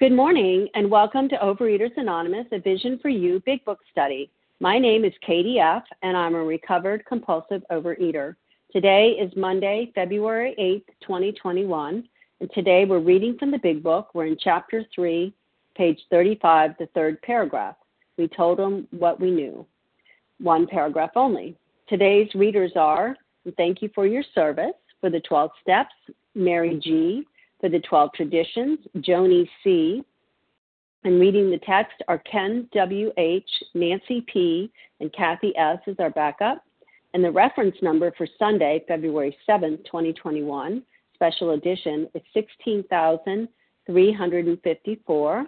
Good morning and welcome to Overeaters Anonymous, a Vision for You Big Book Study. My name is Katie F., and I'm a recovered compulsive overeater. Today is Monday, February 8th, 2021, and today we're reading from the Big Book. We're in Chapter 3, page 35, the third paragraph. We told them what we knew. One paragraph only. Today's readers are, thank you for your service, for the 12 steps, Mary G., for the 12 traditions, Joni C. And reading the text are Ken W.H., Nancy P., and Kathy S. as our backup. And the reference number for Sunday, February 7th, 2021, special edition is 16,354.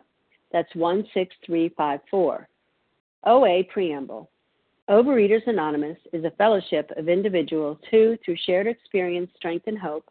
That's 16354. OA Preamble. Overeaters Anonymous is a fellowship of individuals who, through shared experience, strength, and hope,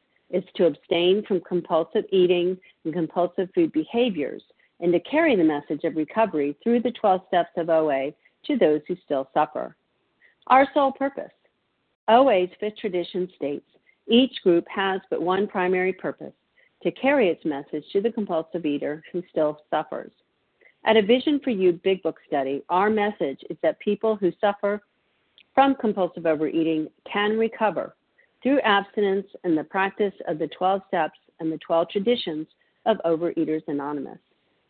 is to abstain from compulsive eating and compulsive food behaviors and to carry the message of recovery through the 12 steps of OA to those who still suffer. Our sole purpose OA's fifth tradition states each group has but one primary purpose to carry its message to the compulsive eater who still suffers. At a Vision for You Big Book study, our message is that people who suffer from compulsive overeating can recover through abstinence and the practice of the 12 steps and the 12 traditions of Overeaters Anonymous.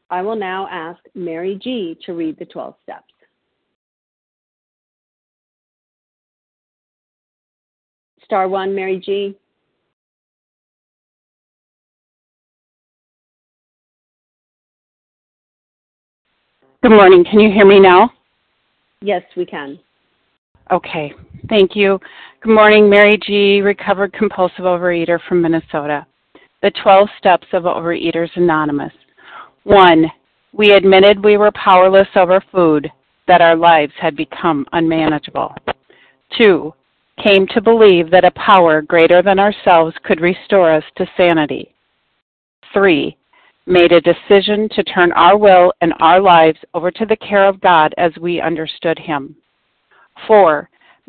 I will now ask Mary G. to read the 12 steps. Star 1, Mary G. Good morning. Can you hear me now? Yes, we can. Okay, thank you. Good morning, Mary G., recovered compulsive overeater from Minnesota. The 12 steps of Overeaters Anonymous. 1. We admitted we were powerless over food, that our lives had become unmanageable. 2. Came to believe that a power greater than ourselves could restore us to sanity. 3. Made a decision to turn our will and our lives over to the care of God as we understood Him. 4.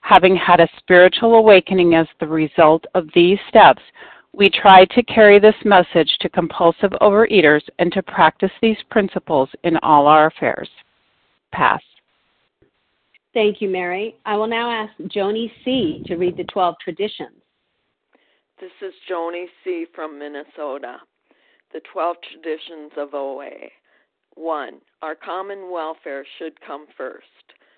Having had a spiritual awakening as the result of these steps, we try to carry this message to compulsive overeaters and to practice these principles in all our affairs. Pass. Thank you, Mary. I will now ask Joni C. to read the 12 traditions. This is Joni C. from Minnesota. The 12 traditions of OA. 1. Our common welfare should come first.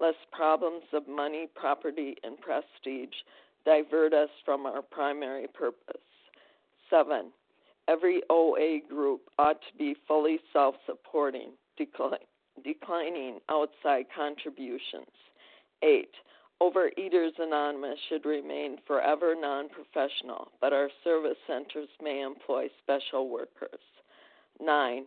lest problems of money, property, and prestige divert us from our primary purpose. 7. Every OA group ought to be fully self supporting, declining outside contributions. 8. Overeaters Anonymous should remain forever non professional, but our service centers may employ special workers. 9.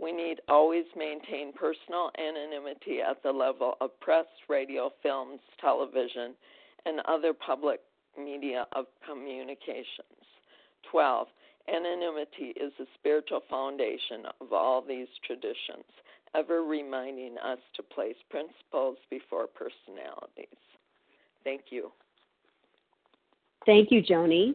We need always maintain personal anonymity at the level of press, radio, films, television, and other public media of communications. 12. Anonymity is the spiritual foundation of all these traditions, ever reminding us to place principles before personalities. Thank you. Thank you, Joni.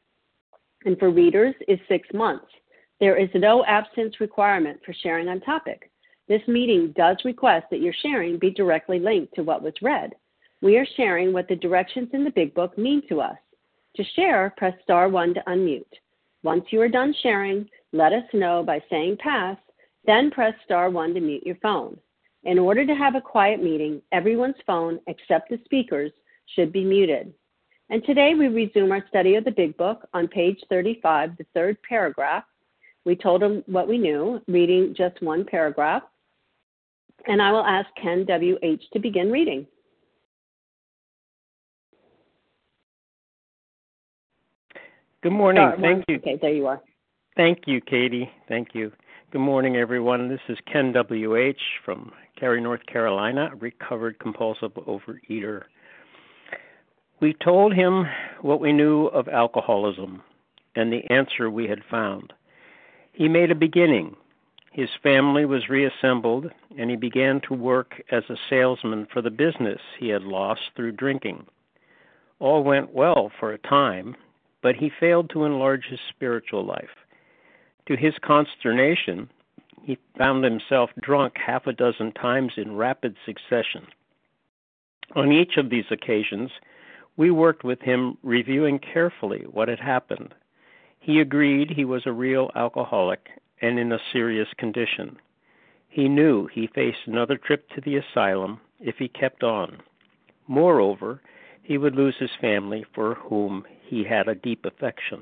and for readers is six months. There is no abstinence requirement for sharing on topic. This meeting does request that your sharing be directly linked to what was read. We are sharing what the directions in the Big Book mean to us. To share, press star one to unmute. Once you are done sharing, let us know by saying pass, then press star one to mute your phone. In order to have a quiet meeting, everyone's phone except the speaker's should be muted. And today we resume our study of the Big Book on page 35, the third paragraph. We told them what we knew, reading just one paragraph. And I will ask Ken W.H. to begin reading. Good morning. Thank you. Okay, there you are. Thank you, Katie. Thank you. Good morning, everyone. This is Ken W.H. from Cary, North Carolina, recovered compulsive overeater. We told him what we knew of alcoholism and the answer we had found. He made a beginning. His family was reassembled, and he began to work as a salesman for the business he had lost through drinking. All went well for a time, but he failed to enlarge his spiritual life. To his consternation, he found himself drunk half a dozen times in rapid succession. On each of these occasions, we worked with him, reviewing carefully what had happened. He agreed he was a real alcoholic and in a serious condition. He knew he faced another trip to the asylum if he kept on. Moreover, he would lose his family for whom he had a deep affection.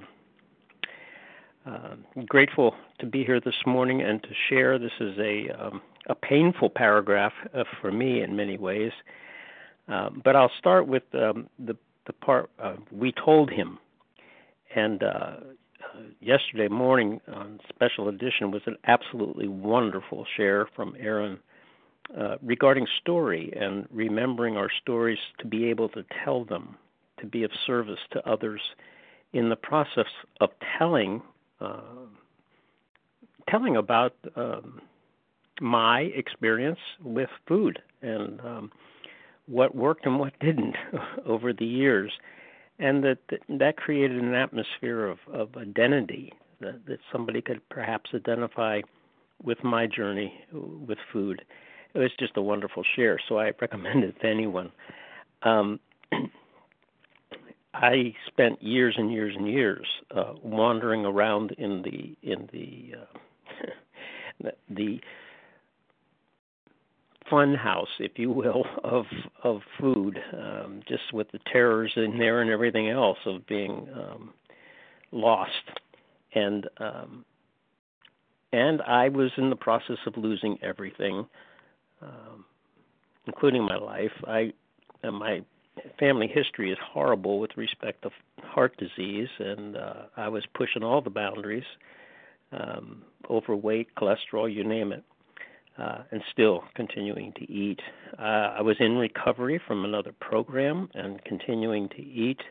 Uh, grateful to be here this morning and to share. This is a um, a painful paragraph uh, for me in many ways, uh, but I'll start with um, the the part uh, we told him. And uh, yesterday morning on special edition was an absolutely wonderful share from Aaron uh, regarding story and remembering our stories to be able to tell them, to be of service to others in the process of telling uh, telling about um, my experience with food and um, what worked and what didn't over the years, and that that created an atmosphere of, of identity that, that somebody could perhaps identify with my journey with food. It was just a wonderful share, so I recommend it to anyone. Um, I spent years and years and years uh, wandering around in the in the uh, the fun house, if you will, of of food, um, just with the terrors in there and everything else of being um, lost. And um, and I was in the process of losing everything, um, including my life. I my family history is horrible with respect to heart disease, and uh, I was pushing all the boundaries, um, overweight, cholesterol, you name it, uh, and still continuing to eat. Uh, I was in recovery from another program and continuing to eat.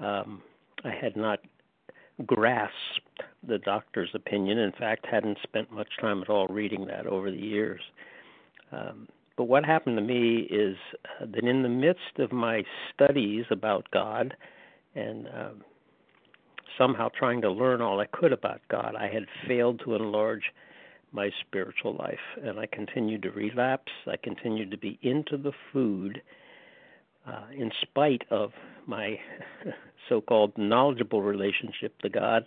Um, I had not grasped the doctor's opinion. In fact, hadn't spent much time at all reading that over the years. Um, but what happened to me is uh, that in the midst of my studies about God and um, somehow trying to learn all I could about God, I had failed to enlarge my spiritual life. And I continued to relapse. I continued to be into the food uh, in spite of my so called knowledgeable relationship to God.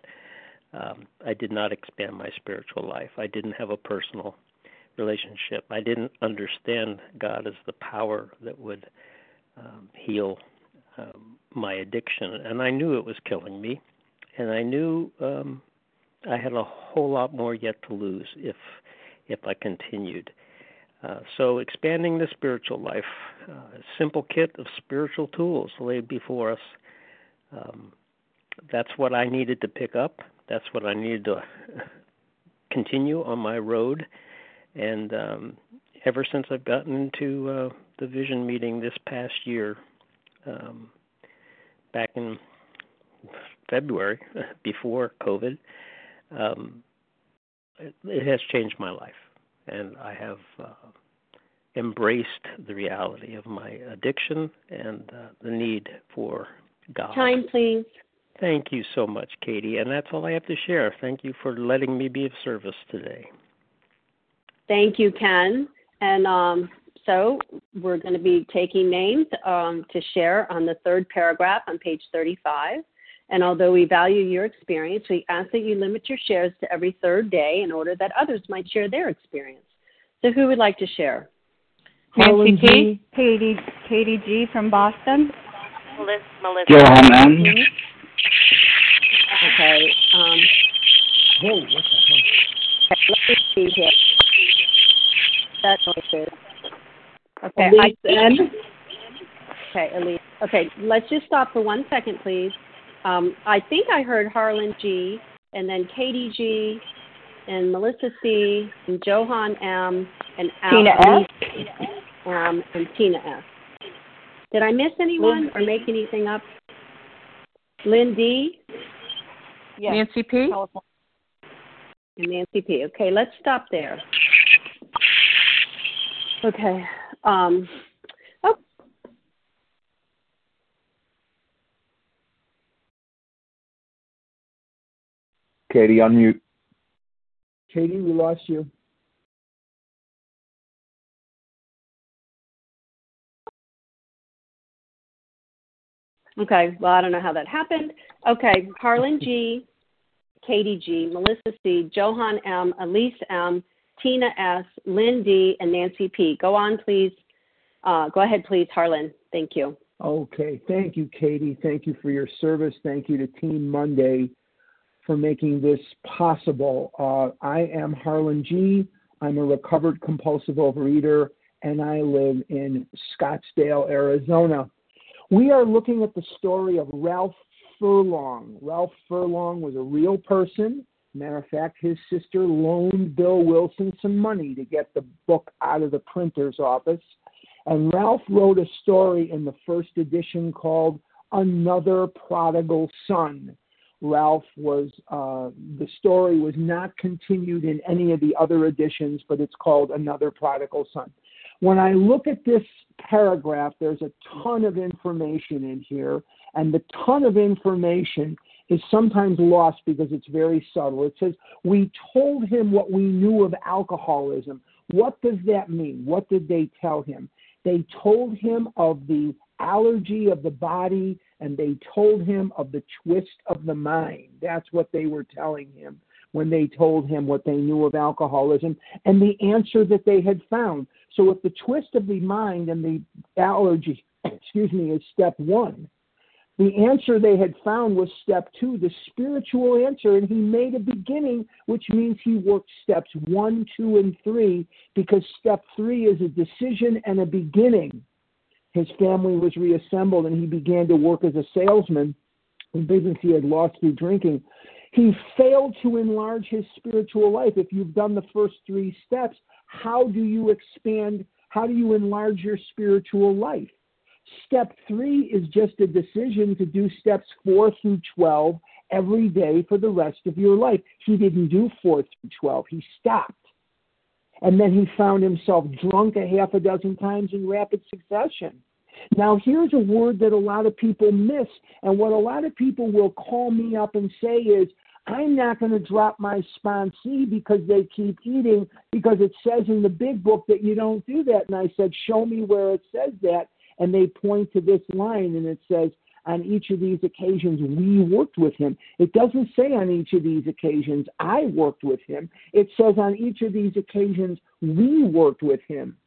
Um, I did not expand my spiritual life. I didn't have a personal relationship. I didn't understand God as the power that would um, heal um, my addiction, and I knew it was killing me, and I knew um, I had a whole lot more yet to lose if if I continued. Uh, so, expanding the spiritual life, uh, a simple kit of spiritual tools laid before us. Um, that's what I needed to pick up. That's what I needed to continue on my road and um, ever since I've gotten into uh, the vision meeting this past year, um, back in February before COVID, um, it, it has changed my life, and I have uh, embraced the reality of my addiction and uh, the need for God. Time, please. Thank you so much, Katie, and that's all I have to share. Thank you for letting me be of service today. Thank you, Ken. And um, so we're going to be taking names um, to share on the third paragraph on page 35. And although we value your experience, we ask that you limit your shares to every third day in order that others might share their experience. So who would like to share? Nancy G. Katie, Katie G. from Boston. Melissa. Melissa. Johan M. Okay. Um, Whoa, what the hell? let me see here that noise is. Okay, Elise I, N. Okay, Elise. Okay, let's just stop for one second, please. Um, I think I heard Harlan G, and then Katie G, and Melissa C, and Johan M, and Tina Al- M, and Tina S. Did I miss anyone or make anything up? Lynn D Yes. Nancy P. California. and Nancy P. Okay, let's stop there. Okay. Um, oh, Katie, unmute. Katie, we lost you. okay. Well, I don't know how that happened. Okay. Harlan G, Katie G, Melissa C, Johan M, Elise M, Tina S, Lynn D, and Nancy P. Go on, please. Uh, go ahead, please, Harlan. Thank you. Okay. Thank you, Katie. Thank you for your service. Thank you to Team Monday for making this possible. Uh, I am Harlan G. I'm a recovered compulsive overeater, and I live in Scottsdale, Arizona. We are looking at the story of Ralph Furlong. Ralph Furlong was a real person. Matter of fact, his sister loaned Bill Wilson some money to get the book out of the printer's office. And Ralph wrote a story in the first edition called Another Prodigal Son. Ralph was, uh, the story was not continued in any of the other editions, but it's called Another Prodigal Son. When I look at this paragraph, there's a ton of information in here, and the ton of information is sometimes lost because it's very subtle. It says, We told him what we knew of alcoholism. What does that mean? What did they tell him? They told him of the allergy of the body and they told him of the twist of the mind. That's what they were telling him when they told him what they knew of alcoholism and the answer that they had found. So if the twist of the mind and the allergy, excuse me, is step one, The answer they had found was step two, the spiritual answer, and he made a beginning, which means he worked steps one, two, and three, because step three is a decision and a beginning. His family was reassembled, and he began to work as a salesman in business he had lost through drinking. He failed to enlarge his spiritual life. If you've done the first three steps, how do you expand? How do you enlarge your spiritual life? Step three is just a decision to do steps four through 12 every day for the rest of your life. He didn't do four through 12, he stopped. And then he found himself drunk a half a dozen times in rapid succession. Now, here's a word that a lot of people miss, and what a lot of people will call me up and say is, I'm not going to drop my sponsee because they keep eating because it says in the big book that you don't do that. And I said, Show me where it says that. And they point to this line and it says, On each of these occasions, we worked with him. It doesn't say on each of these occasions, I worked with him. It says on each of these occasions, we worked with him.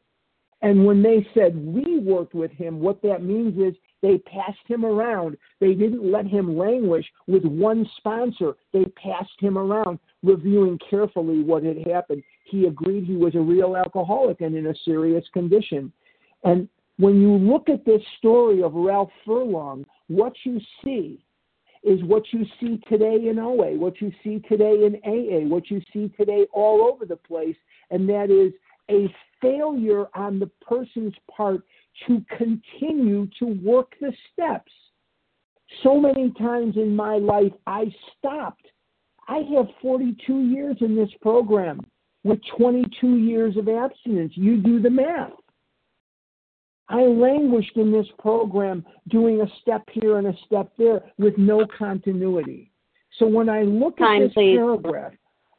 And when they said we worked with him, what that means is they passed him around. They didn't let him languish with one sponsor. They passed him around, reviewing carefully what had happened. He agreed he was a real alcoholic and in a serious condition. And when you look at this story of Ralph Furlong, what you see is what you see today in OA, what you see today in AA, what you see today all over the place, and that is a failure on the person's part to continue to work the steps. So many times in my life, I stopped. I have 42 years in this program with 22 years of abstinence. You do the math. I languished in this program doing a step here and a step there with no continuity. So when I look Time, at this please. paragraph,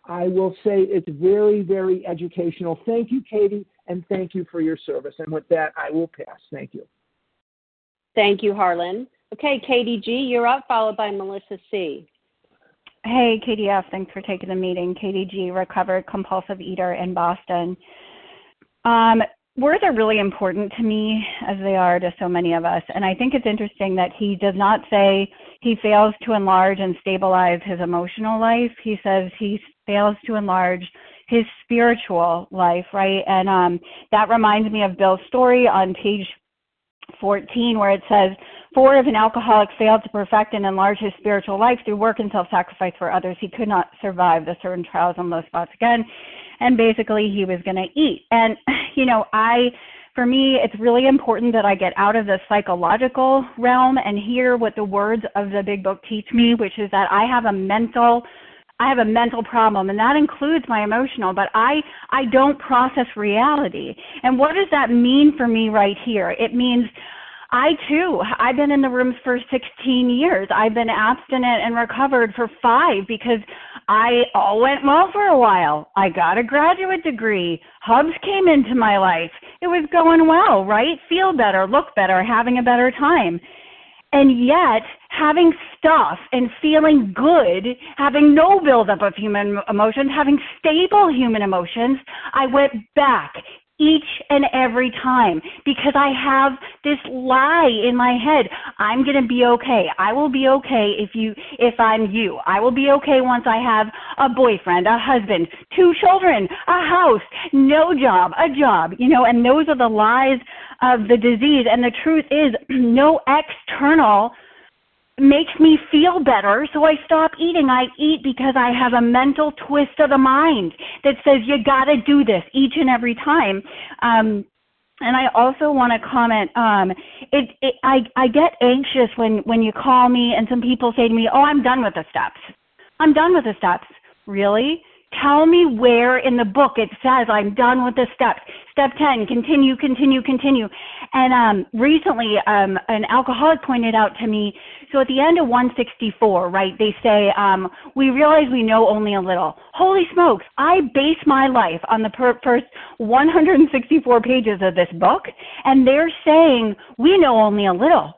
I will say it's very, very educational. Thank you, Katie, and thank you for your service. And with that, I will pass. Thank you. Thank you, Harlan. Okay, Katie G, you're up, followed by Melissa C. Hey, KDF, thanks for taking the meeting. Katie G, recovered compulsive eater in Boston. Um, words are really important to me, as they are to so many of us. And I think it's interesting that he does not say he fails to enlarge and stabilize his emotional life. He says he fails to enlarge his spiritual life, right? And um, that reminds me of Bill's story on page 14, where it says, For if an alcoholic failed to perfect and enlarge his spiritual life through work and self sacrifice for others, he could not survive the certain trials and low spots again. And basically, he was going to eat. And, you know, I, for me, it's really important that I get out of the psychological realm and hear what the words of the big book teach me, which is that I have a mental I have a mental problem and that includes my emotional, but I I don't process reality. And what does that mean for me right here? It means I too, I've been in the rooms for 16 years. I've been abstinent and recovered for 5 because I all went well for a while. I got a graduate degree. Hubs came into my life. It was going well, right? Feel better, look better, having a better time. And yet, having stuff and feeling good, having no buildup of human emotions, having stable human emotions, I went back each and every time because I have this lie in my head. I'm going to be okay. I will be okay if you if I'm you. I will be okay once I have a boyfriend, a husband, two children, a house, no job, a job, you know, and those are the lies of the disease and the truth is no external makes me feel better, so I stop eating. I eat because I have a mental twist of the mind that says you got to do this each and every time. Um, and I also want to comment. Um, it, it, I, I get anxious when when you call me and some people say to me, "Oh, I'm done with the steps. I'm done with the steps." Really? Tell me where in the book it says I'm done with the steps. Step 10, continue, continue, continue. And um, recently, um, an alcoholic pointed out to me so at the end of 164, right, they say, um, we realize we know only a little. Holy smokes, I base my life on the per- first 164 pages of this book, and they're saying we know only a little.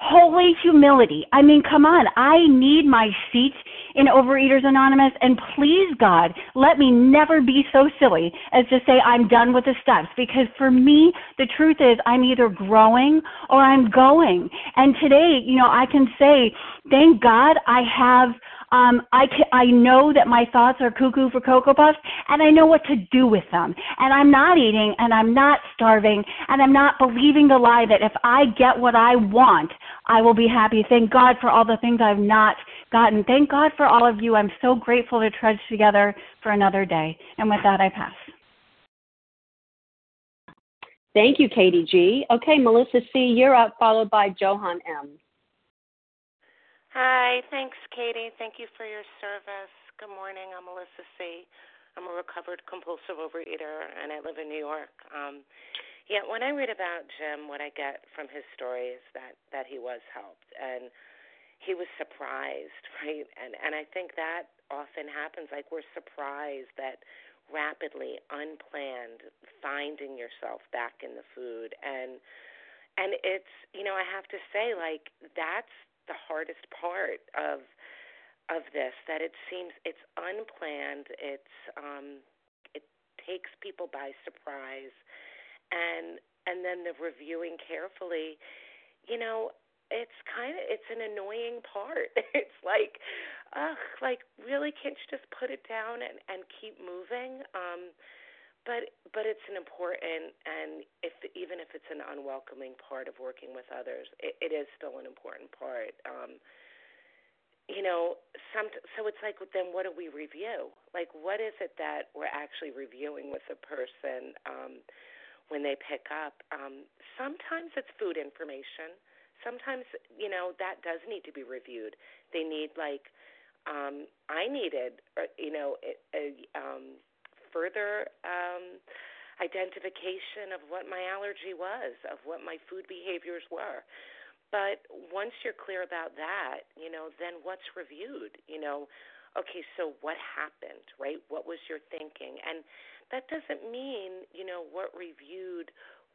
Holy humility. I mean, come on. I need my seat in Overeaters Anonymous. And please, God, let me never be so silly as to say I'm done with the steps because for me, the truth is I'm either growing or I'm going. And today, you know, I can say, thank God I have um, I, can, I know that my thoughts are cuckoo for Cocoa Puffs, and I know what to do with them. And I'm not eating, and I'm not starving, and I'm not believing the lie that if I get what I want, I will be happy. Thank God for all the things I've not gotten. Thank God for all of you. I'm so grateful to trudge together for another day. And with that, I pass. Thank you, Katie G. Okay, Melissa C., you're up, followed by Johan M. Hi, thanks, Katie. Thank you for your service. Good morning. I'm Melissa C. I'm a recovered compulsive overeater, and I live in New York. Um, yeah, when I read about Jim, what I get from his story is that that he was helped, and he was surprised, right? And and I think that often happens. Like we're surprised that rapidly, unplanned, finding yourself back in the food, and and it's you know I have to say like that's the hardest part of of this that it seems it's unplanned it's um it takes people by surprise and and then the reviewing carefully you know it's kind of it's an annoying part. It's like ugh like really can't you just put it down and and keep moving? Um but but it's an important and if even if it's an unwelcoming part of working with others it, it is still an important part. Um you know some so it's like then what do we review? Like what is it that we're actually reviewing with a person um when they pick up? Um sometimes it's food information sometimes you know that does need to be reviewed they need like um i needed uh, you know a, a um further um, identification of what my allergy was, of what my food behaviors were. But once you're clear about that, you know, then what's reviewed? You know, okay, so what happened, right? What was your thinking? And that doesn't mean, you know, what reviewed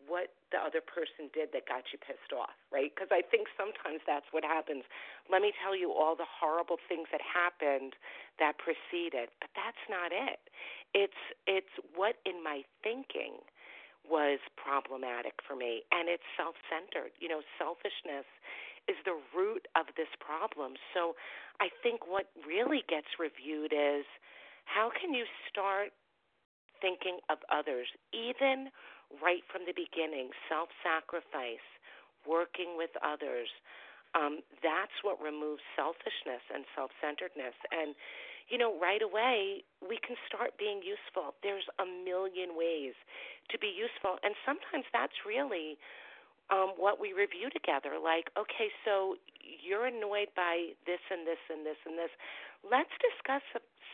what the other person did that got you pissed off, right? Because I think sometimes that's what happens. Let me tell you all the horrible things that happened that preceded, but that's not it. It's it's what in my thinking was problematic for me and it's self-centered. You know, selfishness is the root of this problem. So I think what really gets reviewed is how can you start thinking of others even right from the beginning, self sacrifice, working with others. Um, that's what removes selfishness and self centeredness. And, you know, right away, we can start being useful. There's a million ways to be useful. And sometimes that's really um, what we review together. Like, okay, so you're annoyed by this and this and this and this. Let's discuss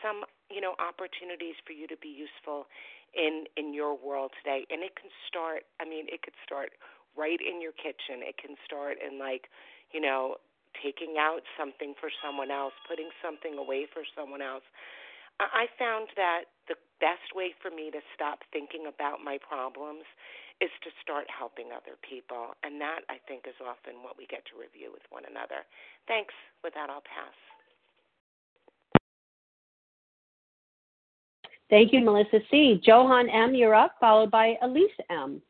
some, you know, opportunities for you to be useful in in your world today and it can start i mean it could start right in your kitchen it can start in like you know taking out something for someone else putting something away for someone else i found that the best way for me to stop thinking about my problems is to start helping other people and that i think is often what we get to review with one another thanks with that i'll pass Thank you, Melissa C. Johan M., you're up, followed by Elise M.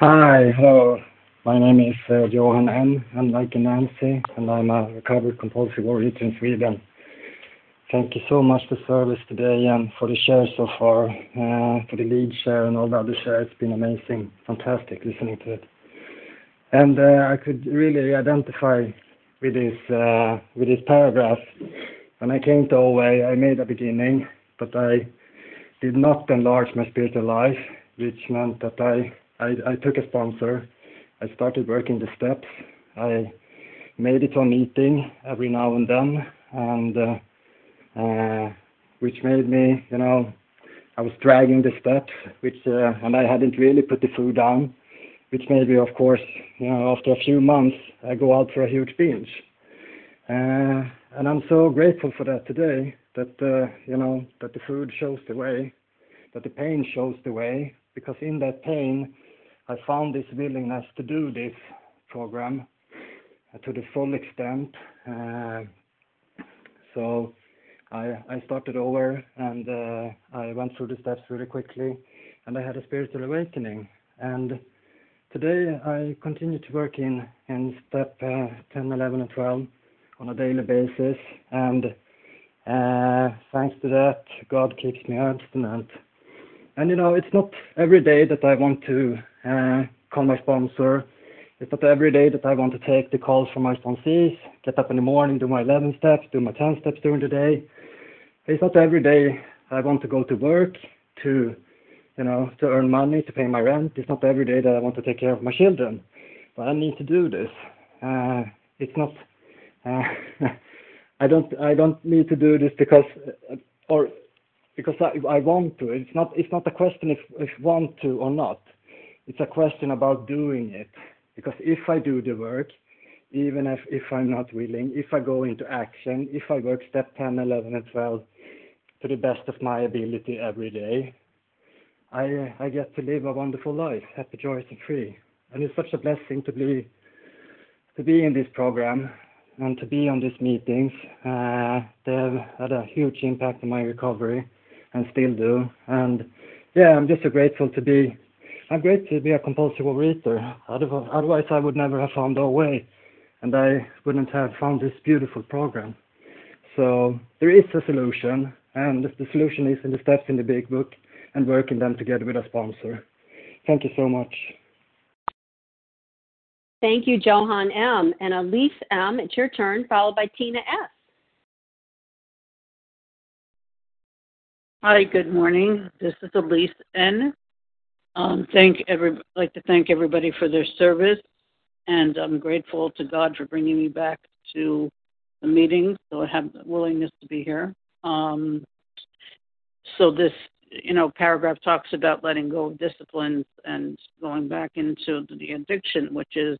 Hi, hello. My name is uh, Johan M. I'm like Nancy, and I'm a recovered compulsive overeater in Sweden. Thank you so much for the service today and for the share so far, uh, for the lead share and all the other shares. It's been amazing, fantastic listening to it. And uh, I could really identify with this uh, with this paragraph when I came to OA, I made a beginning, but I did not enlarge my spiritual life, which meant that I, took a sponsor. I started working the steps. I made it on meeting every now and then, and uh, uh, which made me, you know, I was dragging the steps, which uh, and I hadn't really put the food down, which made me, of course, you know, after a few months, I go out for a huge binge. Uh, and I'm so grateful for that today, that, uh, you know, that the food shows the way, that the pain shows the way, because in that pain, I found this willingness to do this program. to the full extent. so I, I started over and uh, I went through the steps really quickly and I had a spiritual awakening. And today I continue to work in, in step uh, 10, 11, and 12 on a daily basis. And uh, thanks to that, God keeps me abstinent. And you know, it's not every day that I want to uh, call my sponsor. It's not every day that I want to take the calls from my sponsees, get up in the morning, do my 11 steps, do my 10 steps during the day. It's not every day I want to go to work to, you know, to earn money, to pay my rent. It's not every day that I want to take care of my children. But I need to do this. Uh, it's not, uh, I don't, I don't need to do this because, uh, or because I, I want to. It's not, it's not a question if, if want to or not. It's a question about doing it. Because if I do the work, even if, if I'm not willing, if I go into action, if I work step 10, 11, and 12 to the best of my ability every day, I, I get to live a wonderful life, happy, joyous, and free. And it's such a blessing to be, to be in this program and to be on these meetings. Uh, they have had a huge impact on my recovery and still do. And yeah, I'm just so grateful to be I'm grateful to be a compulsive overeater. Otherwise, I would never have found our way, and I wouldn't have found this beautiful program. So there is a solution, and the solution is in the steps in the big book and working them together with a sponsor. Thank you so much. Thank you, Johan M. And Elise M., it's your turn, followed by Tina S. Hi, good morning. This is Elise N. Um, thank every like to thank everybody for their service, and I'm grateful to God for bringing me back to the meeting. So I have the willingness to be here. Um, so this, you know, paragraph talks about letting go of disciplines and going back into the addiction, which is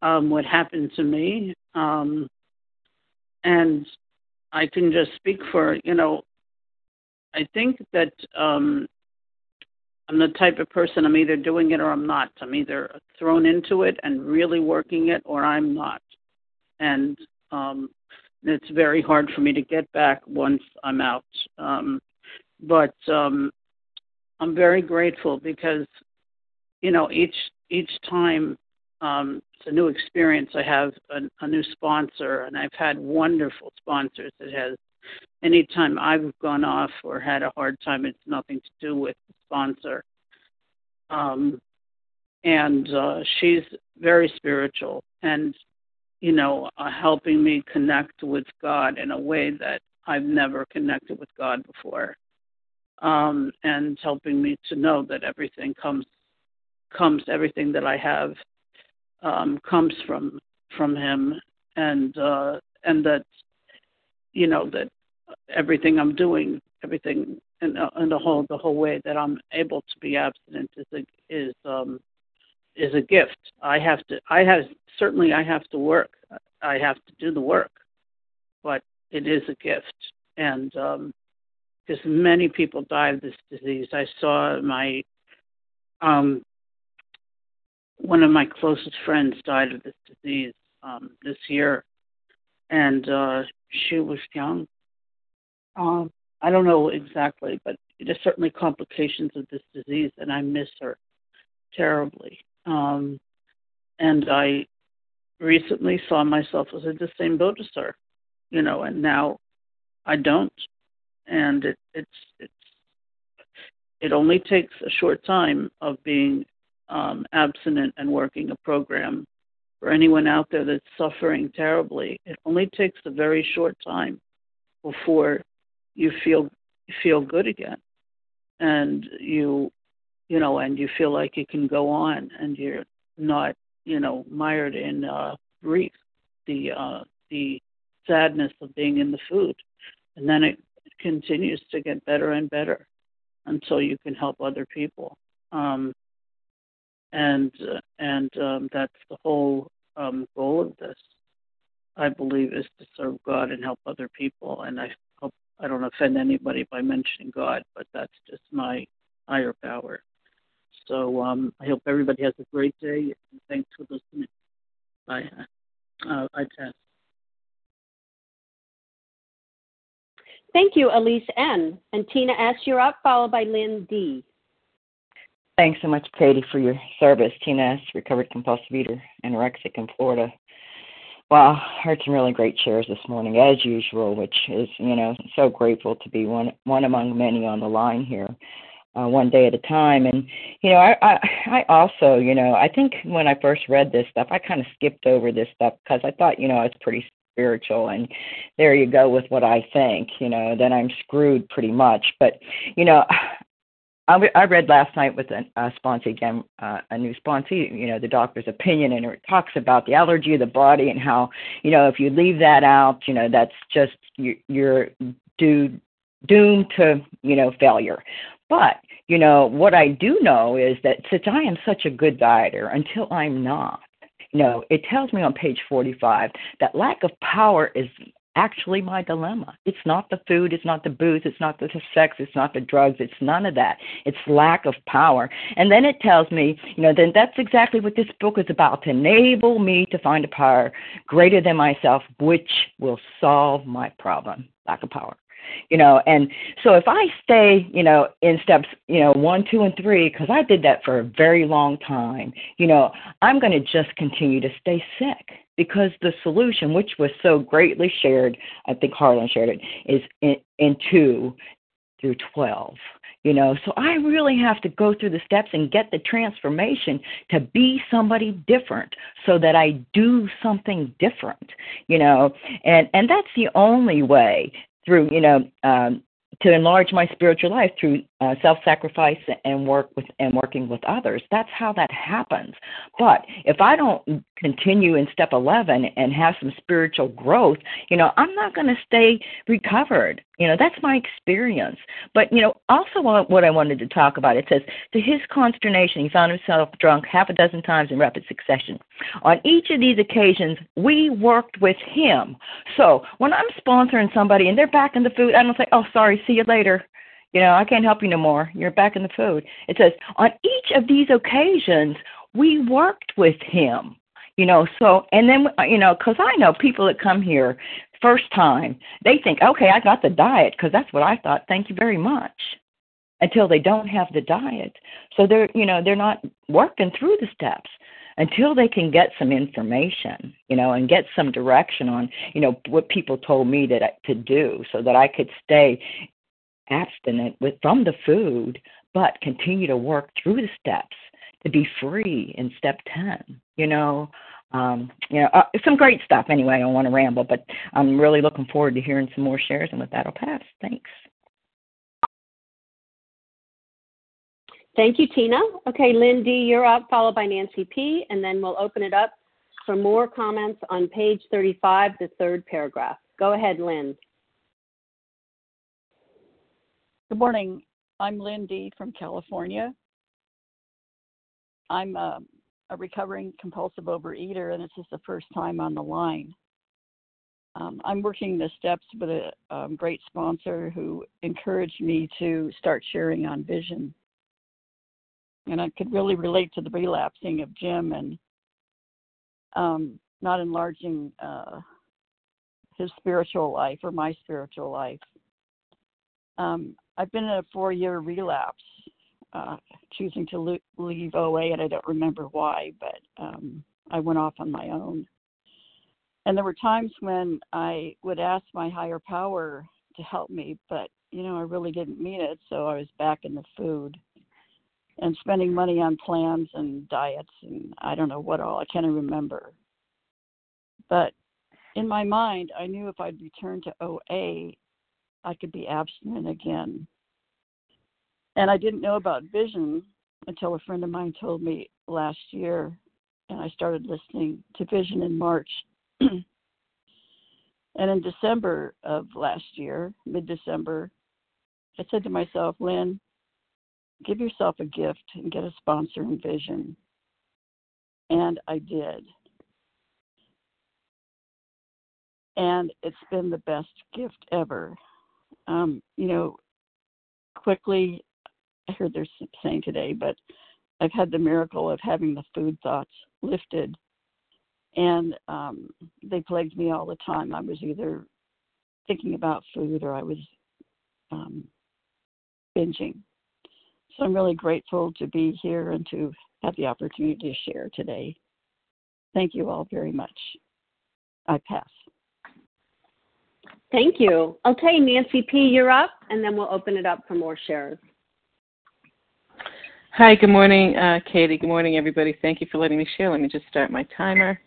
um, what happened to me. Um, and I can just speak for, you know, I think that um, I'm the type of person I'm either doing it or I'm not. I'm either thrown into it and really working it or I'm not. And um it's very hard for me to get back once I'm out. Um but um I'm very grateful because you know each each time um it's a new experience. I have a, a new sponsor and I've had wonderful sponsors. It has anytime I've gone off or had a hard time, it's nothing to do with the sponsor. Um, and uh, she's very spiritual and, you know, uh, helping me connect with God in a way that I've never connected with God before. Um, and helping me to know that everything comes comes everything that I have um, comes from from him and uh, and that you know that everything I'm doing, everything in, in the whole the whole way that I'm able to be abstinent is a, is um is a gift. I have to I have certainly I have to work. I have to do the work, but it is a gift, and um, because many people die of this disease. I saw my um one of my closest friends died of this disease um, this year, and uh, she was young. Um, I don't know exactly, but there's certainly complications of this disease, and I miss her terribly. Um, and I recently saw myself as in the same boat as her, you know, and now I don't. And it, it's it's it only takes a short time of being um, abstinent and working a program for anyone out there that's suffering terribly. It only takes a very short time before you feel feel good again, and you you know, and you feel like you can go on, and you're not you know mired in uh, grief, the uh, the sadness of being in the food, and then it continues to get better and better until you can help other people. Um, and and um, that's the whole um, goal of this. I believe is to serve God and help other people, and I hope I don't offend anybody by mentioning God, but that's just my higher power. So um, I hope everybody has a great day. And Thanks for listening. Bye. uh, I. Thank you, Elise N. And Tina S., you're up, followed by Lynn D. Thanks so much, Katie, for your service. Tina S., recovered compulsive eater, anorexic in Florida. Wow, heard some really great shares this morning, as usual, which is, you know, so grateful to be one one among many on the line here, uh, one day at a time. And you know, I, I I also, you know, I think when I first read this stuff, I kind of skipped over this stuff because I thought, you know, it's pretty spiritual and there you go with what I think, you know, then I'm screwed pretty much. But, you know, I, I read last night with a, a sponsee again, uh, a new sponsee, you know, the doctor's opinion, and it talks about the allergy of the body and how, you know, if you leave that out, you know, that's just you, you're due, doomed to, you know, failure. But you know, what I do know is that since I am such a good dieter, until I'm not, you know, it tells me on page 45 that lack of power is actually my dilemma. It's not the food, it's not the booze, it's not the sex, it's not the drugs, it's none of that. It's lack of power. And then it tells me, you know, then that's exactly what this book is about to enable me to find a power greater than myself, which will solve my problem lack of power you know and so if i stay you know in steps you know one two and three because i did that for a very long time you know i'm going to just continue to stay sick because the solution which was so greatly shared i think harlan shared it is in, in two through 12 you know. So i really have to go through the steps and get the transformation to be somebody different so that i do something different you know. And and that's the only way through you know um, to enlarge my spiritual life through uh, self-sacrifice and work with and working with others. That's how that happens. But if I don't continue in step 11 and have some spiritual growth, you know, I'm not going to stay recovered. You know, that's my experience. But, you know, also what I wanted to talk about, it says, to his consternation, he found himself drunk half a dozen times in rapid succession. On each of these occasions, we worked with him. So when I'm sponsoring somebody and they're back in the food, I don't say, oh, sorry, see you later. You know, I can't help you no more. You're back in the food. It says, on each of these occasions, we worked with him. You know, so, and then, uh, you know, because I know people that come here first time, they think, okay, I got the diet because that's what I thought. Thank you very much. Until they don't have the diet. So they're, you know, they're not working through the steps until they can get some information, you know, and get some direction on, you know, what people told me that to do so that I could stay abstinent with from the food, but continue to work through the steps to be free in step 10, you know. Um, you know, uh, some great stuff anyway. I don't want to ramble, but I'm really looking forward to hearing some more shares, and with that, I'll pass. Thanks. Thank you, Tina. Okay, Lindy, you're up, followed by Nancy P., and then we'll open it up for more comments on page 35, the third paragraph. Go ahead, Lynn. Good morning. I'm Lindy from California. I'm a, a recovering compulsive overeater, and this is the first time on the line. Um, I'm working the steps with a um, great sponsor who encouraged me to start sharing on vision and I could really relate to the relapsing of Jim and um, not enlarging uh, his spiritual life or my spiritual life. Um, I've been in a four-year relapse, uh, choosing to leave OA, and I don't remember why, but um, I went off on my own. And there were times when I would ask my higher power to help me, but you know I really didn't mean it, so I was back in the food and spending money on plans and diets and I don't know what all. I can't remember. But in my mind, I knew if I'd return to OA, I could be abstinent again. And I didn't know about vision until a friend of mine told me last year, and I started listening to vision in March. and in December of last year, mid December, I said to myself, Lynn, give yourself a gift and get a sponsor in vision. And I did. And it's been the best gift ever. Um, you know, quickly, I heard they're saying today, but I've had the miracle of having the food thoughts lifted. and um, they plagued me all the time. I was either thinking about food or I was um, binging. So I'm really grateful to be here and to have the opportunity to share today. Thank you all very much. I pass. Thank you. Okay, Nancy P., you're up, and then we'll open it up for more shares. Hi, good morning, uh, Katie. Good morning, everybody. Thank you for letting me share. Let me just start my timer.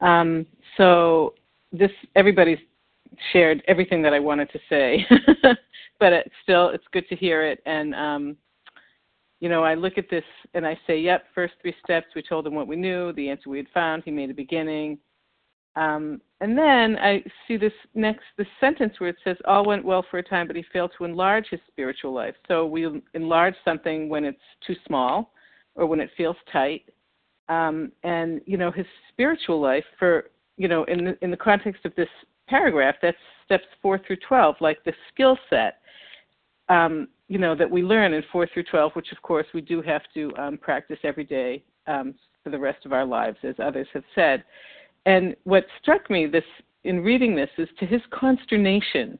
Um, so this everybody's shared everything that I wanted to say, but it's still it's good to hear it. And um, you know, I look at this and I say, "Yep, first three steps. We told him what we knew, the answer we had found. He made a beginning." Um, and then I see this next this sentence where it says, "All went well for a time, but he failed to enlarge his spiritual life." So we enlarge something when it's too small, or when it feels tight. Um, and you know, his spiritual life, for you know, in the, in the context of this paragraph, that's steps four through twelve, like the skill set. Um, you know that we learn in four through twelve, which of course we do have to um, practice every day um, for the rest of our lives, as others have said. And what struck me this in reading this is to his consternation,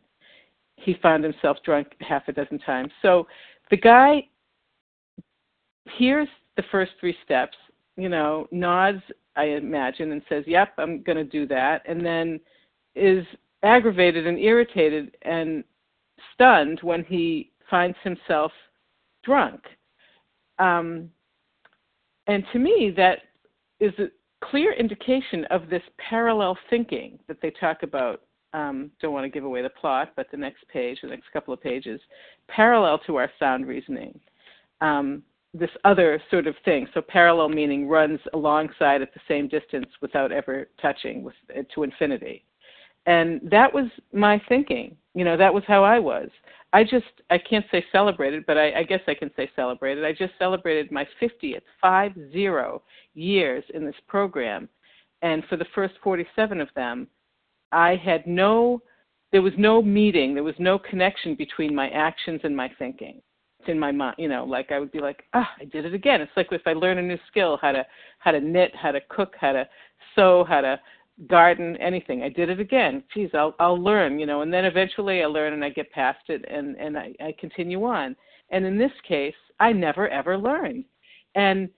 he found himself drunk half a dozen times. So the guy hears the first three steps, you know, nods, I imagine, and says, Yep, I'm going to do that. And then is aggravated and irritated and stunned when he finds himself drunk. Um, and to me, that is clear indication of this parallel thinking that they talk about. Um, don't want to give away the plot, but the next page, the next couple of pages, parallel to our sound reasoning. Um, this other sort of thing. So parallel meaning runs alongside at the same distance without ever touching with, to infinity. And that was my thinking. You know, that was how I was. I just I can't say celebrated, but I, I guess I can say celebrated. I just celebrated my 50th, five zero years in this program, and for the first 47 of them, I had no, there was no meeting, there was no connection between my actions and my thinking. It's in my mind, you know, like I would be like, ah, I did it again. It's like if I learn a new skill, how to how to knit, how to cook, how to sew, how to garden, anything. I did it again. Geez, I'll I'll learn, you know, and then eventually I learn and I get past it and and I, I continue on. And in this case, I never ever learned. And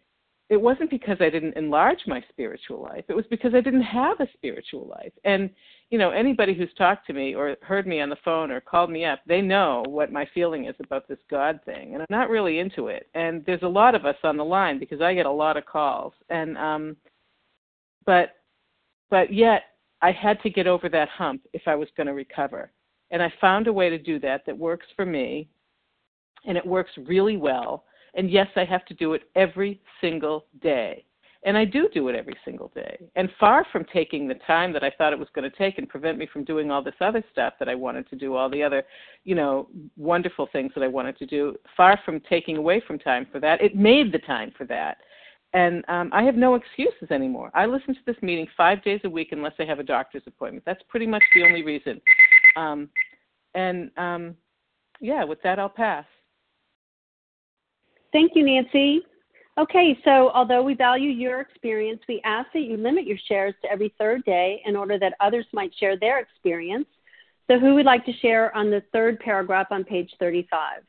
it wasn't because I didn't enlarge my spiritual life. It was because I didn't have a spiritual life. And you know, anybody who's talked to me or heard me on the phone or called me up, they know what my feeling is about this God thing. And I'm not really into it. And there's a lot of us on the line because I get a lot of calls. And um but but yet, I had to get over that hump if I was going to recover. And I found a way to do that that works for me, and it works really well. And yes, I have to do it every single day. And I do do it every single day. And far from taking the time that I thought it was going to take and prevent me from doing all this other stuff that I wanted to do, all the other, you know, wonderful things that I wanted to do, far from taking away from time for that, it made the time for that. And um, I have no excuses anymore. I listen to this meeting five days a week unless I have a doctor's appointment. That's pretty much the only reason. Um, and um, yeah, with that, I'll pass. Thank you, Nancy. Okay, so although we value your experience, we ask that you limit your shares to every third day in order that others might share their experience. So, who would like to share on the third paragraph on page 35?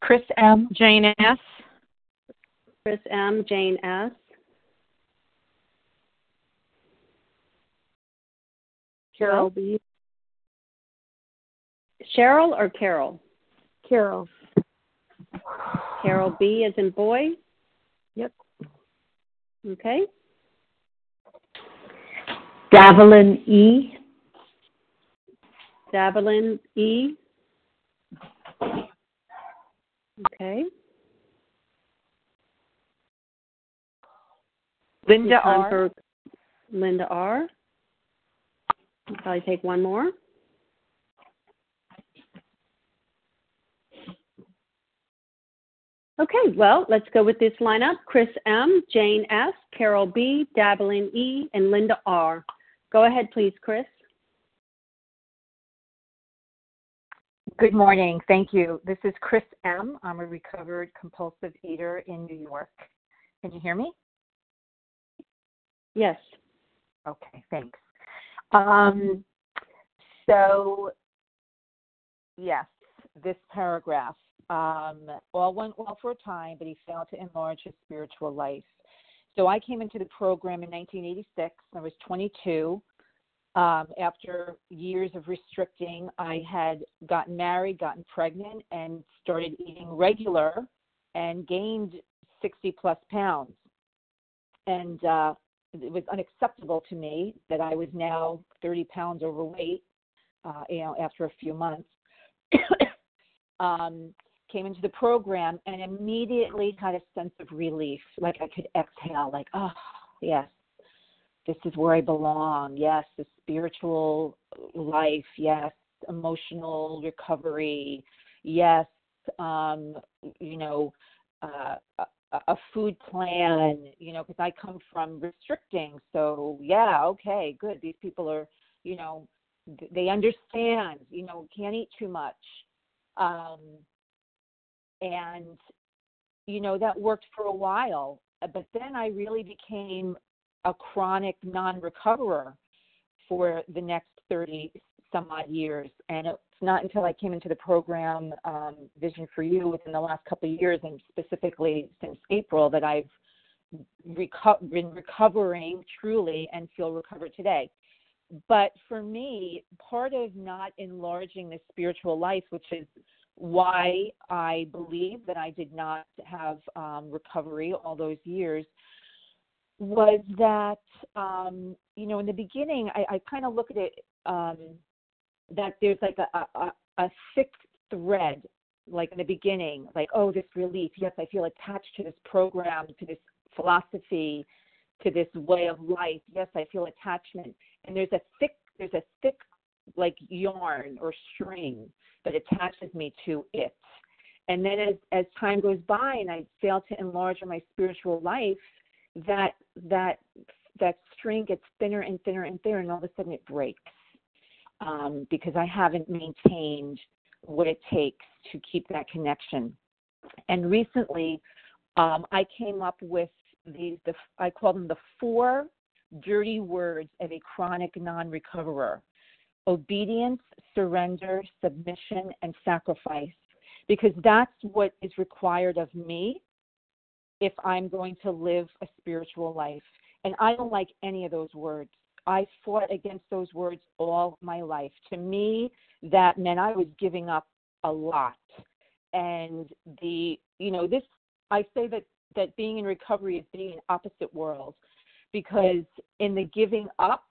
Chris M., Jane S., Chris M., Jane S. Carol B. Cheryl or Carol? Carol. Carol B as in boy? Yep. Okay. Davelin E. Davelin E. Okay. Linda R. For Linda R. I'll probably take one more. Okay, well, let's go with this lineup. Chris M., Jane S., Carol B., Dabbling E., and Linda R. Go ahead, please, Chris. Good morning. Thank you. This is Chris M. I'm a recovered compulsive eater in New York. Can you hear me? Yes. Okay, thanks. Um, so, yes, this paragraph. Um, all went well for a time, but he failed to enlarge his spiritual life. So I came into the program in 1986. I was 22. Um, after years of restricting, I had gotten married, gotten pregnant, and started eating regular and gained 60 plus pounds. And uh, it was unacceptable to me that I was now 30 pounds overweight, uh, you know, after a few months. um, came into the program and immediately had a sense of relief, like I could exhale, like, oh, yes, this is where I belong. Yes, the spiritual life. Yes, emotional recovery. Yes, um, you know, uh, a, food plan. You know, because I come from restricting. So yeah, okay, good. These people are, you know, they understand. You know, can't eat too much. Um, and you know that worked for a while but then i really became a chronic non-recoverer for the next 30 some odd years and it's not until i came into the program um, vision for you within the last couple of years and specifically since april that i've reco- been recovering truly and feel recovered today. But for me part of not enlarging the spiritual life which is why I believe that I did not have um, recovery all those years was that um, you know in the beginning I, I kind of look at it um, that there's like a, a, a thick thread like in the beginning like oh this relief yes I feel attached to this program to this philosophy to this way of life yes I feel attachment and there's a thick there's a thick like yarn or string that attaches me to it. And then as, as time goes by and I fail to enlarge my spiritual life, that that that string gets thinner and thinner and thinner and all of a sudden it breaks. Um, because I haven't maintained what it takes to keep that connection. And recently, um, I came up with these, the, I call them the four dirty words of a chronic non recoverer obedience, surrender, submission, and sacrifice, because that's what is required of me if I'm going to live a spiritual life. And I don't like any of those words. I fought against those words all my life. To me, that meant I was giving up a lot. And the, you know, this, I say that, that being in recovery is being in opposite worlds because in the giving up,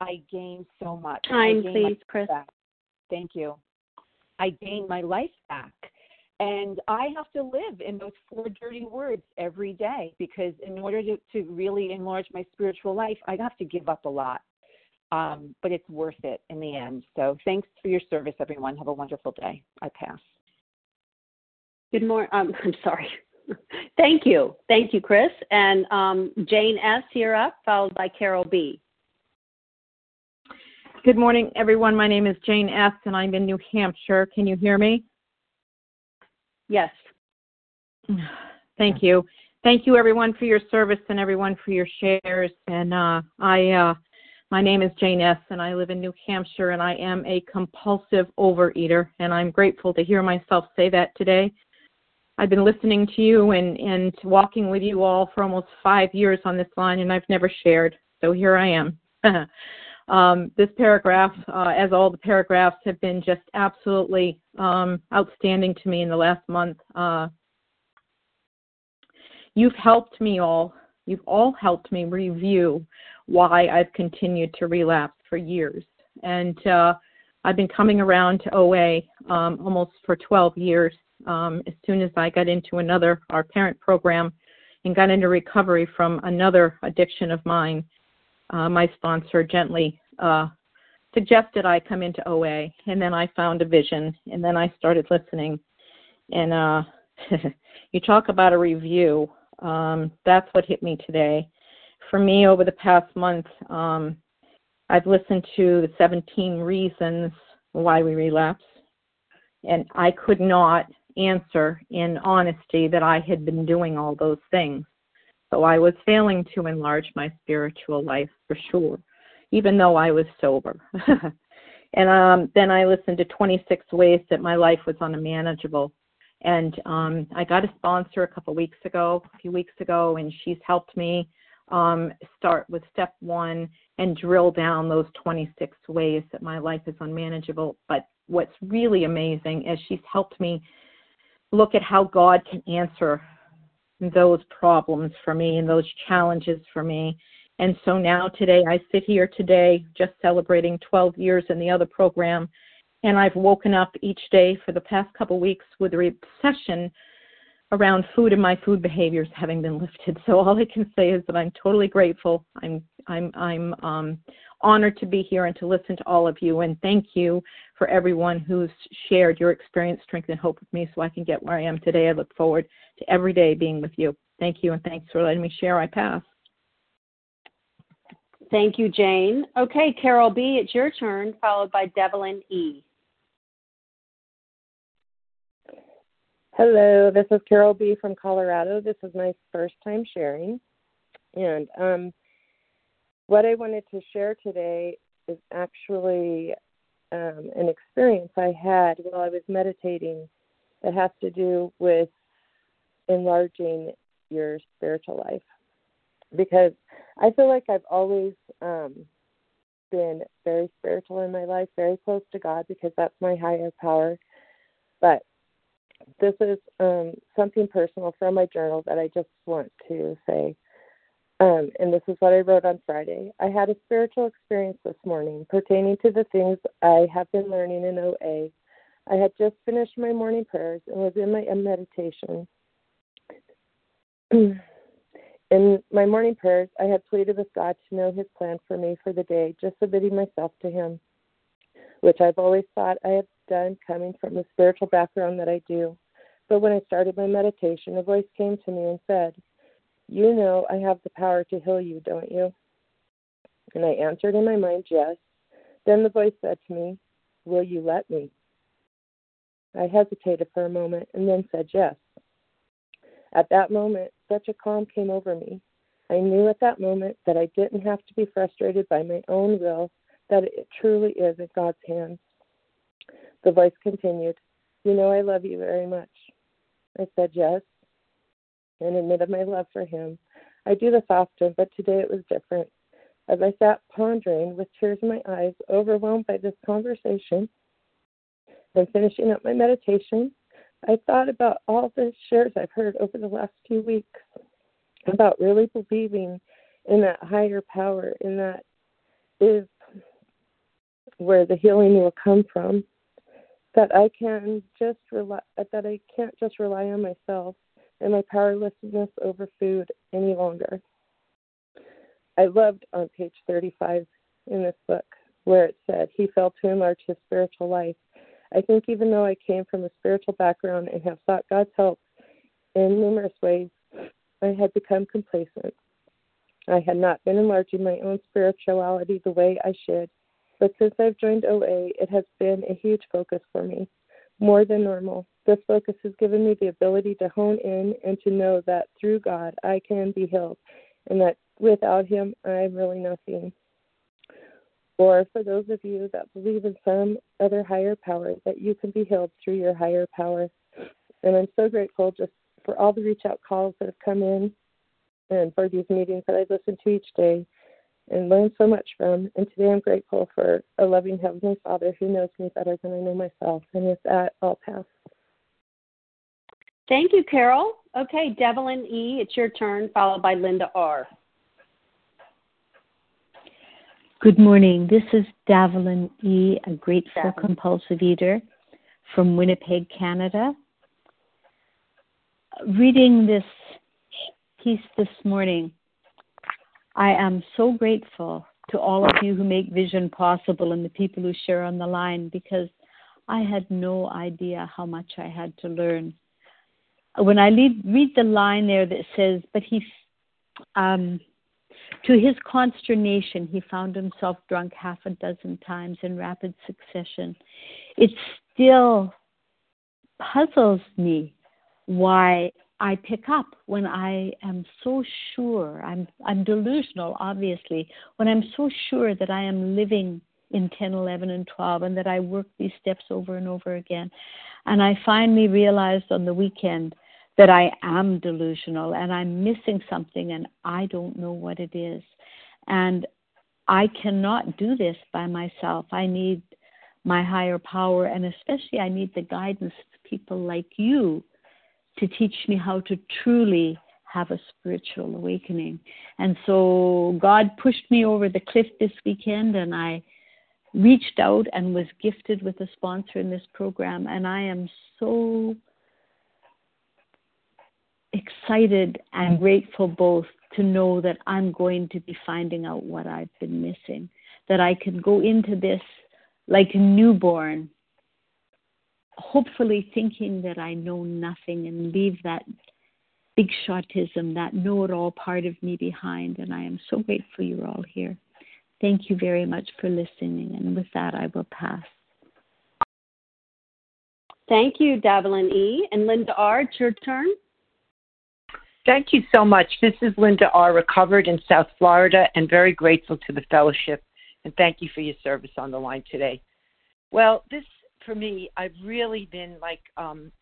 I gained so much. Time, please, Chris. Back. Thank you. I gained my life back. And I have to live in those four dirty words every day because in order to, to really enlarge my spiritual life, I have to give up a lot. Um, but it's worth it in the end. So thanks for your service, everyone. Have a wonderful day. I pass. Good morning. Um, I'm sorry. Thank you. Thank you, Chris. And um, Jane S. here up, followed by Carol B. Good morning, everyone. My name is Jane S., and I'm in New Hampshire. Can you hear me? Yes. Thank you. Thank you, everyone, for your service and everyone for your shares. And uh, I, uh, my name is Jane S., and I live in New Hampshire, and I am a compulsive overeater. And I'm grateful to hear myself say that today. I've been listening to you and, and walking with you all for almost five years on this line, and I've never shared. So here I am. Um, this paragraph, uh, as all the paragraphs, have been just absolutely um, outstanding to me in the last month. Uh, you've helped me all, you've all helped me review why I've continued to relapse for years. And uh, I've been coming around to OA um, almost for 12 years. Um, as soon as I got into another, our parent program, and got into recovery from another addiction of mine, uh, my sponsor gently uh, suggested I come into OA, and then I found a vision, and then I started listening. And uh, you talk about a review. Um, that's what hit me today. For me, over the past month, um, I've listened to the 17 reasons why we relapse, and I could not answer in honesty that I had been doing all those things. So I was failing to enlarge my spiritual life for sure. even though I was sober. and um, then I listened to 26 ways that my life was unmanageable. And um, I got a sponsor a couple weeks ago, a few weeks ago, and she's helped me um, start with step one and drill down those 26 ways that my life is unmanageable. But what's really amazing is she's helped me look at how God can answer those problems for me and those challenges for me. And so now today, I sit here today just celebrating 12 years in the other program, and I've woken up each day for the past couple of weeks with a obsession around food and my food behaviors having been lifted. So all I can say is that I'm totally grateful. I'm I'm I'm um, honored to be here and to listen to all of you. And thank you for everyone who's shared your experience, strength, and hope with me, so I can get where I am today. I look forward to every day being with you. Thank you, and thanks for letting me share. I pass. Thank you, Jane. Okay, Carol B., it's your turn, followed by Devlin E. Hello, this is Carol B. from Colorado. This is my first time sharing. And um, what I wanted to share today is actually um, an experience I had while I was meditating that has to do with enlarging your spiritual life. Because I feel like I've always um, been very spiritual in my life, very close to God, because that's my higher power. But this is um, something personal from my journal that I just want to say. Um, and this is what I wrote on Friday. I had a spiritual experience this morning pertaining to the things I have been learning in OA. I had just finished my morning prayers and was in my meditation. in my morning prayers, I had pleaded with God to know His plan for me for the day, just submitting myself to Him, which I've always thought I have done coming from the spiritual background that I do. But when I started my meditation, a voice came to me and said, You know I have the power to heal you, don't you? And I answered in my mind, Yes. Then the voice said to me, Will you let me? I hesitated for a moment and then said yes. At that moment, such a calm came over me. I knew at that moment that I didn't have to be frustrated by my own will, that it truly is in God's hands. The voice continued, You know, I love you very much. I said yes and admitted my love for him. I do this often, but today it was different. As I sat pondering with tears in my eyes, overwhelmed by this conversation, and finishing up my meditation, I thought about all the shares I've heard over the last few weeks about really believing in that higher power, in that is where the healing will come from. That I can just rely that I can't just rely on myself and my powerlessness over food any longer. I loved on page 35 in this book where it said he felt to enlarge his spiritual life. I think even though I came from a spiritual background and have sought God's help in numerous ways, I had become complacent. I had not been enlarging my own spirituality the way I should, but since I've joined OA, it has been a huge focus for me, more than normal. This focus has given me the ability to hone in and to know that through God I can be healed, and that without Him I'm really nothing. Or for those of you that believe in some other higher power, that you can be healed through your higher power. And I'm so grateful just for all the reach out calls that have come in and for these meetings that I listen to each day and learn so much from. And today I'm grateful for a loving Heavenly Father who knows me better than I know myself. And with that, I'll pass. Thank you, Carol. Okay, Devlin E., it's your turn, followed by Linda R. Good morning. This is Davelin E., a grateful Davelin. compulsive eater from Winnipeg, Canada. Reading this piece this morning, I am so grateful to all of you who make vision possible and the people who share on the line because I had no idea how much I had to learn. When I read, read the line there that says, but he, um, to his consternation, he found himself drunk half a dozen times in rapid succession. It still puzzles me why I pick up when I am so sure. I'm I'm delusional, obviously, when I'm so sure that I am living in 10, 11, and 12, and that I work these steps over and over again. And I finally realized on the weekend that I am delusional and I'm missing something and I don't know what it is. And I cannot do this by myself. I need my higher power, and especially I need the guidance of people like you to teach me how to truly have a spiritual awakening. And so God pushed me over the cliff this weekend, and I reached out and was gifted with a sponsor in this program. And I am so excited and grateful both to know that I'm going to be finding out what I've been missing, that I can go into this like a newborn, hopefully thinking that I know nothing and leave that big shotism, that know it all part of me behind. And I am so grateful you're all here. Thank you very much for listening. And with that, I will pass. Thank you, Davelin E. And Linda R., it's your turn. Thank you so much. This is Linda R., recovered in South Florida, and very grateful to the fellowship. And thank you for your service on the line today. Well, this for me, I've really been like um,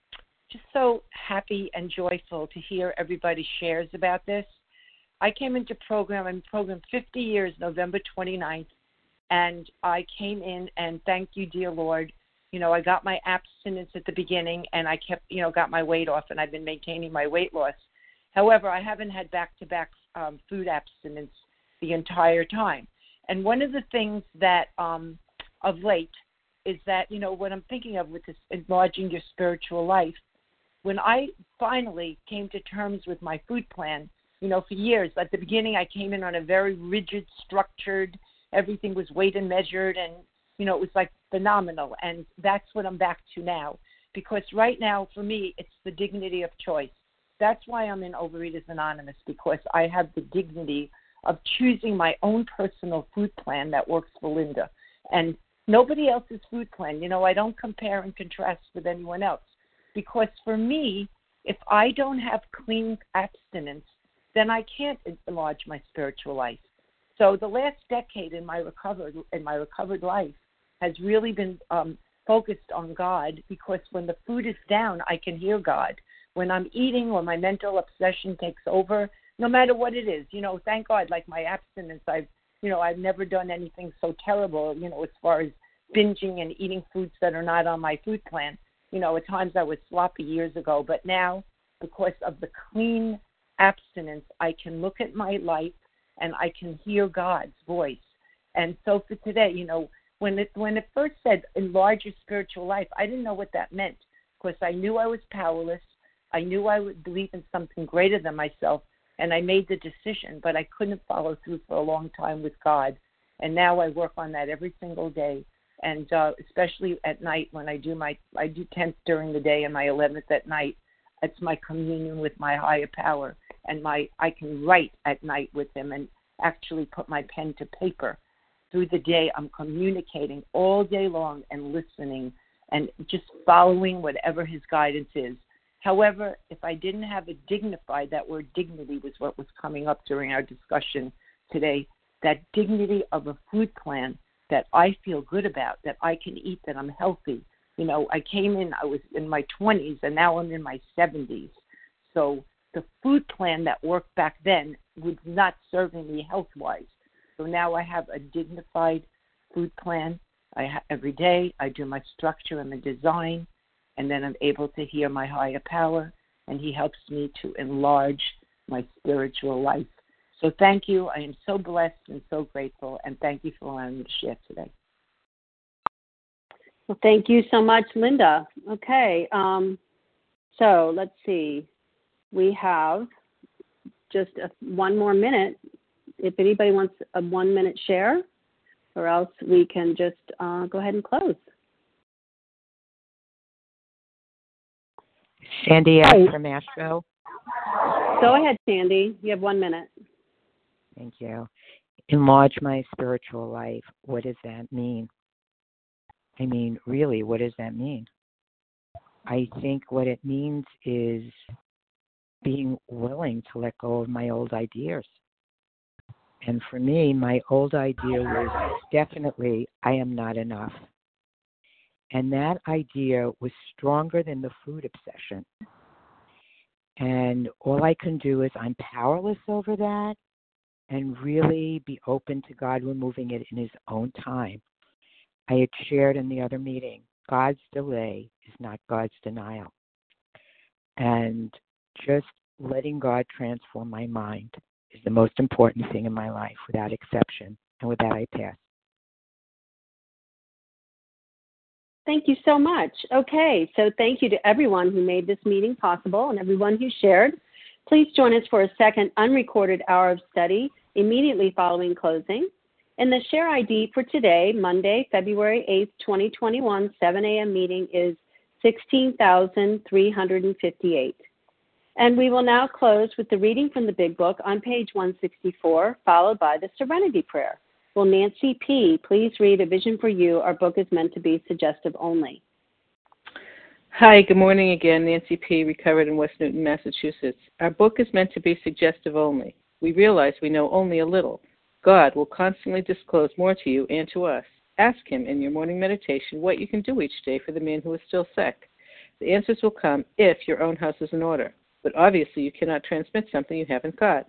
just so happy and joyful to hear everybody shares about this. I came into program, I'm program 50 years, November 29th, and I came in and thank you, dear Lord. You know, I got my abstinence at the beginning and I kept, you know, got my weight off and I've been maintaining my weight loss. However, I haven't had back to back food abstinence the entire time. And one of the things that um, of late is that, you know, what I'm thinking of with this enlarging your spiritual life, when I finally came to terms with my food plan, you know, for years, at the beginning, I came in on a very rigid, structured, everything was weighed and measured, and, you know, it was like phenomenal. And that's what I'm back to now. Because right now, for me, it's the dignity of choice. That's why I'm in Overeaters Anonymous, because I have the dignity of choosing my own personal food plan that works for Linda. And nobody else's food plan. You know, I don't compare and contrast with anyone else. Because for me, if I don't have clean abstinence, then I can't enlarge my spiritual life. So the last decade in my recovered in my recovered life has really been um, focused on God because when the food is down, I can hear God. When I'm eating or my mental obsession takes over, no matter what it is, you know, thank God, like my abstinence, I've you know, I've never done anything so terrible, you know, as far as binging and eating foods that are not on my food plan. You know, at times I was sloppy years ago, but now because of the clean abstinence, I can look at my life and I can hear God's voice. And so for today, you know, when it when it first said enlarge your spiritual life, I didn't know what that meant because I knew I was powerless. I knew I would believe in something greater than myself, and I made the decision, but I couldn't follow through for a long time with God. And now I work on that every single day, and uh, especially at night when I do my I do tenth during the day and my eleventh at night. It's my communion with my higher power, and my I can write at night with Him and actually put my pen to paper. Through the day, I'm communicating all day long and listening and just following whatever His guidance is. However, if I didn't have a dignified, that word dignity was what was coming up during our discussion today. That dignity of a food plan that I feel good about, that I can eat, that I'm healthy. You know, I came in, I was in my 20s, and now I'm in my 70s. So the food plan that worked back then was not serving me health wise. So now I have a dignified food plan. I ha- every day I do my structure and the design and then I'm able to hear my higher power, and He helps me to enlarge my spiritual life. So thank you. I am so blessed and so grateful, and thank you for allowing me to share today. Well, thank you so much, Linda. Okay, um, so let's see. We have just a, one more minute. If anybody wants a one minute share, or else we can just uh, go ahead and close. Sandy F. from Asheville. Go ahead, Sandy. You have one minute. Thank you. Enlarge my spiritual life. What does that mean? I mean, really, what does that mean? I think what it means is being willing to let go of my old ideas. And for me, my old idea was definitely I am not enough. And that idea was stronger than the food obsession. And all I can do is I'm powerless over that and really be open to God removing it in His own time. I had shared in the other meeting God's delay is not God's denial. And just letting God transform my mind is the most important thing in my life without exception. And with that, I pass. Thank you so much. Okay, so thank you to everyone who made this meeting possible and everyone who shared. Please join us for a second unrecorded hour of study immediately following closing. And the share ID for today, Monday, February 8th, 2021, 7 a.m. meeting is 16,358. And we will now close with the reading from the Big Book on page 164, followed by the Serenity Prayer. Will Nancy P. please read A Vision for You? Our book is meant to be suggestive only. Hi, good morning again. Nancy P., recovered in West Newton, Massachusetts. Our book is meant to be suggestive only. We realize we know only a little. God will constantly disclose more to you and to us. Ask Him in your morning meditation what you can do each day for the man who is still sick. The answers will come if your own house is in order. But obviously, you cannot transmit something you haven't got.